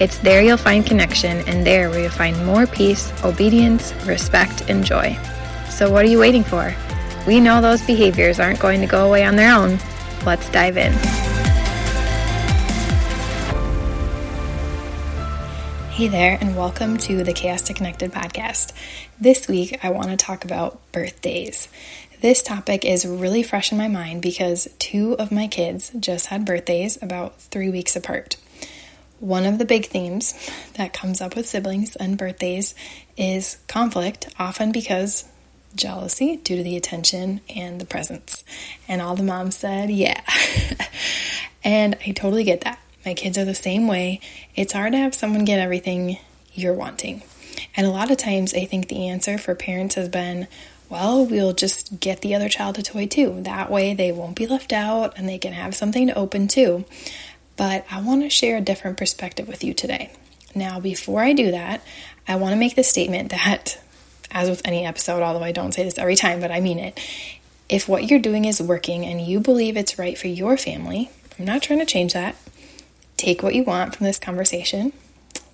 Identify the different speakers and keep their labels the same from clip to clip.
Speaker 1: It's there you'll find connection, and there where you'll find more peace, obedience, respect, and joy. So, what are you waiting for? We know those behaviors aren't going to go away on their own. Let's dive in. Hey there, and welcome to the Chaos to Connected podcast. This week, I want to talk about birthdays. This topic is really fresh in my mind because two of my kids just had birthdays about three weeks apart. One of the big themes that comes up with siblings and birthdays is conflict, often because jealousy due to the attention and the presents. And all the moms said, yeah. and I totally get that. My kids are the same way. It's hard to have someone get everything you're wanting. And a lot of times, I think the answer for parents has been, well, we'll just get the other child a toy too. That way, they won't be left out and they can have something to open too but I want to share a different perspective with you today. Now, before I do that, I want to make the statement that, as with any episode, although I don't say this every time, but I mean it, if what you're doing is working and you believe it's right for your family, I'm not trying to change that. Take what you want from this conversation,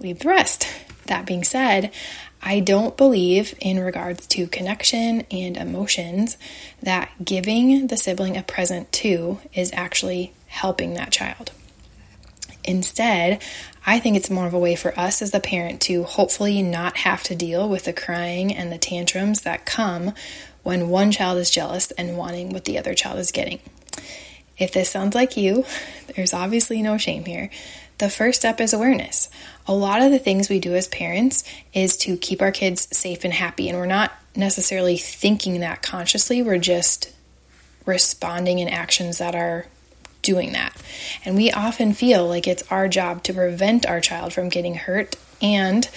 Speaker 1: leave the rest. That being said, I don't believe, in regards to connection and emotions, that giving the sibling a present to is actually helping that child. Instead, I think it's more of a way for us as the parent to hopefully not have to deal with the crying and the tantrums that come when one child is jealous and wanting what the other child is getting. If this sounds like you, there's obviously no shame here. The first step is awareness. A lot of the things we do as parents is to keep our kids safe and happy, and we're not necessarily thinking that consciously, we're just responding in actions that are doing that. And we often feel like it's our job to prevent our child from getting hurt. And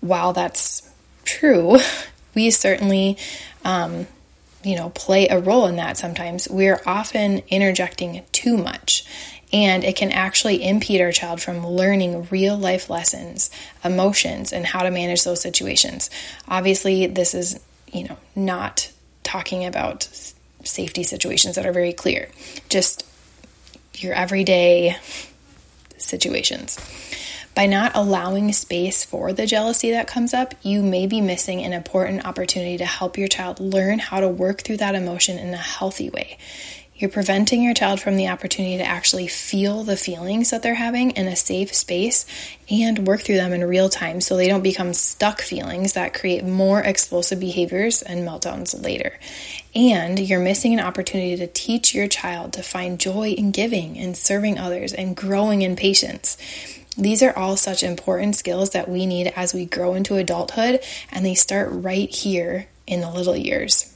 Speaker 1: while that's true, we certainly, um, you know, play a role in that sometimes. We're often interjecting too much. And it can actually impede our child from learning real life lessons, emotions, and how to manage those situations. Obviously, this is, you know, not talking about safety situations that are very clear. Just your everyday situations. By not allowing space for the jealousy that comes up, you may be missing an important opportunity to help your child learn how to work through that emotion in a healthy way. You're preventing your child from the opportunity to actually feel the feelings that they're having in a safe space and work through them in real time so they don't become stuck feelings that create more explosive behaviors and meltdowns later. And you're missing an opportunity to teach your child to find joy in giving and serving others and growing in patience. These are all such important skills that we need as we grow into adulthood, and they start right here in the little years.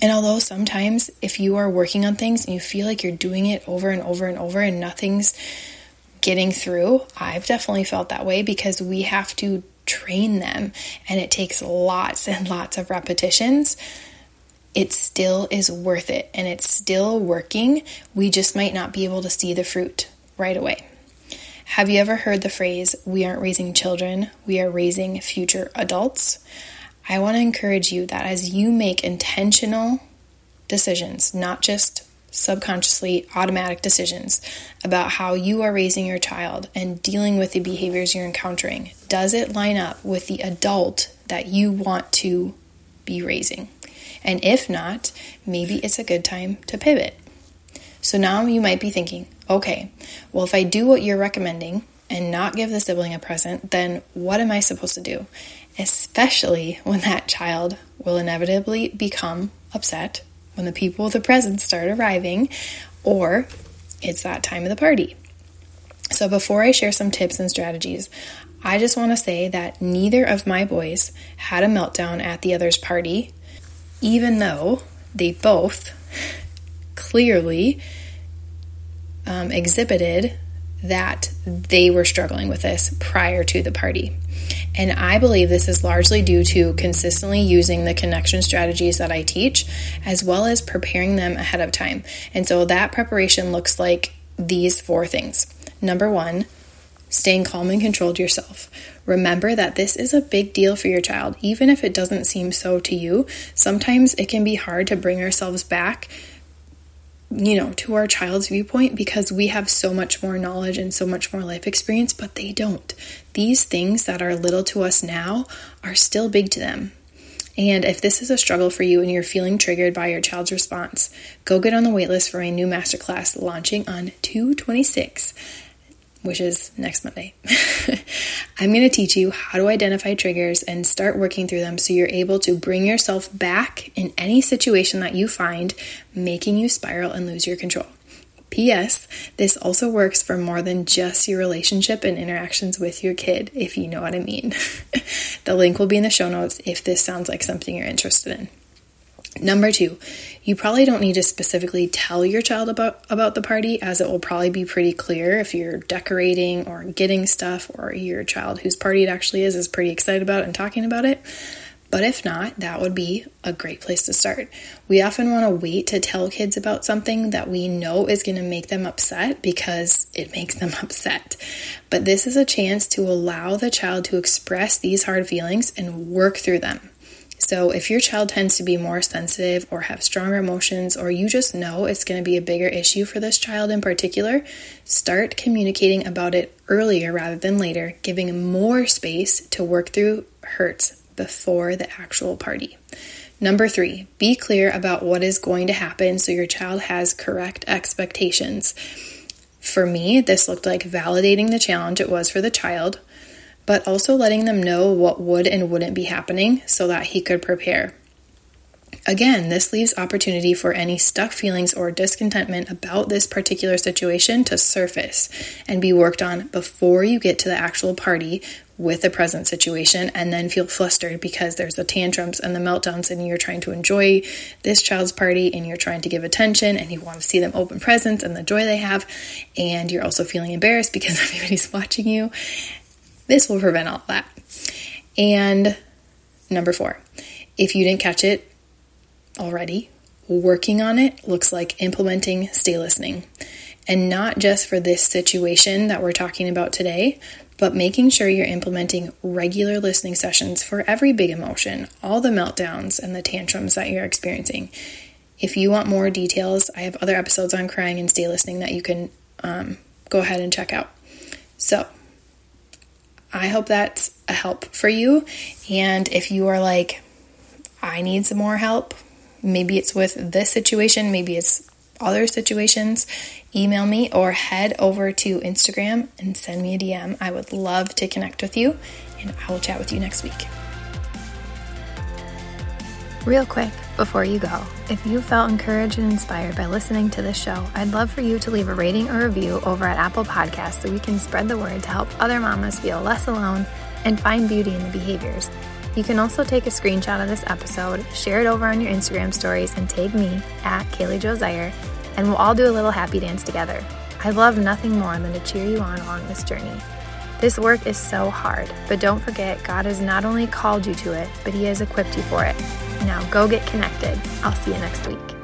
Speaker 1: And although sometimes if you are working on things and you feel like you're doing it over and over and over and nothing's getting through, I've definitely felt that way because we have to train them and it takes lots and lots of repetitions. It still is worth it and it's still working. We just might not be able to see the fruit right away. Have you ever heard the phrase, we aren't raising children, we are raising future adults? I want to encourage you that as you make intentional decisions, not just subconsciously automatic decisions about how you are raising your child and dealing with the behaviors you're encountering, does it line up with the adult that you want to be raising? And if not, maybe it's a good time to pivot. So now you might be thinking, okay, well, if I do what you're recommending and not give the sibling a present, then what am I supposed to do? Especially when that child will inevitably become upset when the people with the presents start arriving or it's that time of the party. So, before I share some tips and strategies, I just want to say that neither of my boys had a meltdown at the other's party, even though they both clearly um, exhibited that they were struggling with this prior to the party. And I believe this is largely due to consistently using the connection strategies that I teach, as well as preparing them ahead of time. And so that preparation looks like these four things. Number one, staying calm and controlled yourself. Remember that this is a big deal for your child, even if it doesn't seem so to you. Sometimes it can be hard to bring ourselves back you know, to our child's viewpoint because we have so much more knowledge and so much more life experience, but they don't. These things that are little to us now are still big to them. And if this is a struggle for you and you're feeling triggered by your child's response, go get on the waitlist for a new masterclass launching on 226 which is next Monday. I'm going to teach you how to identify triggers and start working through them so you're able to bring yourself back in any situation that you find making you spiral and lose your control. P.S. This also works for more than just your relationship and interactions with your kid, if you know what I mean. the link will be in the show notes if this sounds like something you're interested in. Number two, you probably don't need to specifically tell your child about, about the party, as it will probably be pretty clear if you're decorating or getting stuff, or your child whose party it actually is is pretty excited about and talking about it. But if not, that would be a great place to start. We often want to wait to tell kids about something that we know is going to make them upset because it makes them upset. But this is a chance to allow the child to express these hard feelings and work through them. So, if your child tends to be more sensitive or have stronger emotions, or you just know it's going to be a bigger issue for this child in particular, start communicating about it earlier rather than later, giving more space to work through hurts before the actual party. Number three, be clear about what is going to happen so your child has correct expectations. For me, this looked like validating the challenge it was for the child, but also letting them know what would and wouldn't be happening so that he could prepare. Again, this leaves opportunity for any stuck feelings or discontentment about this particular situation to surface and be worked on before you get to the actual party with the present situation and then feel flustered because there's the tantrums and the meltdowns and you're trying to enjoy this child's party and you're trying to give attention and you want to see them open presents and the joy they have and you're also feeling embarrassed because everybody's watching you this will prevent all that. And number four, if you didn't catch it already, working on it looks like implementing Staylistening. And not just for this situation that we're talking about today, but making sure you're implementing regular listening sessions for every big emotion, all the meltdowns and the tantrums that you're experiencing. If you want more details, I have other episodes on crying and Staylistening that you can um, go ahead and check out. So, I hope that's a help for you. And if you are like, I need some more help, maybe it's with this situation, maybe it's other situations, email me or head over to Instagram and send me a DM. I would love to connect with you, and I will chat with you next week. Real quick, before you go, if you felt encouraged and inspired by listening to this show, I'd love for you to leave a rating or review over at Apple Podcasts so we can spread the word to help other mamas feel less alone and find beauty in the behaviors. You can also take a screenshot of this episode, share it over on your Instagram stories, and tag me at Kaili Jo and we'll all do a little happy dance together. I love nothing more than to cheer you on along this journey. This work is so hard, but don't forget God has not only called you to it, but He has equipped you for it. Now go get connected. I'll see you next week.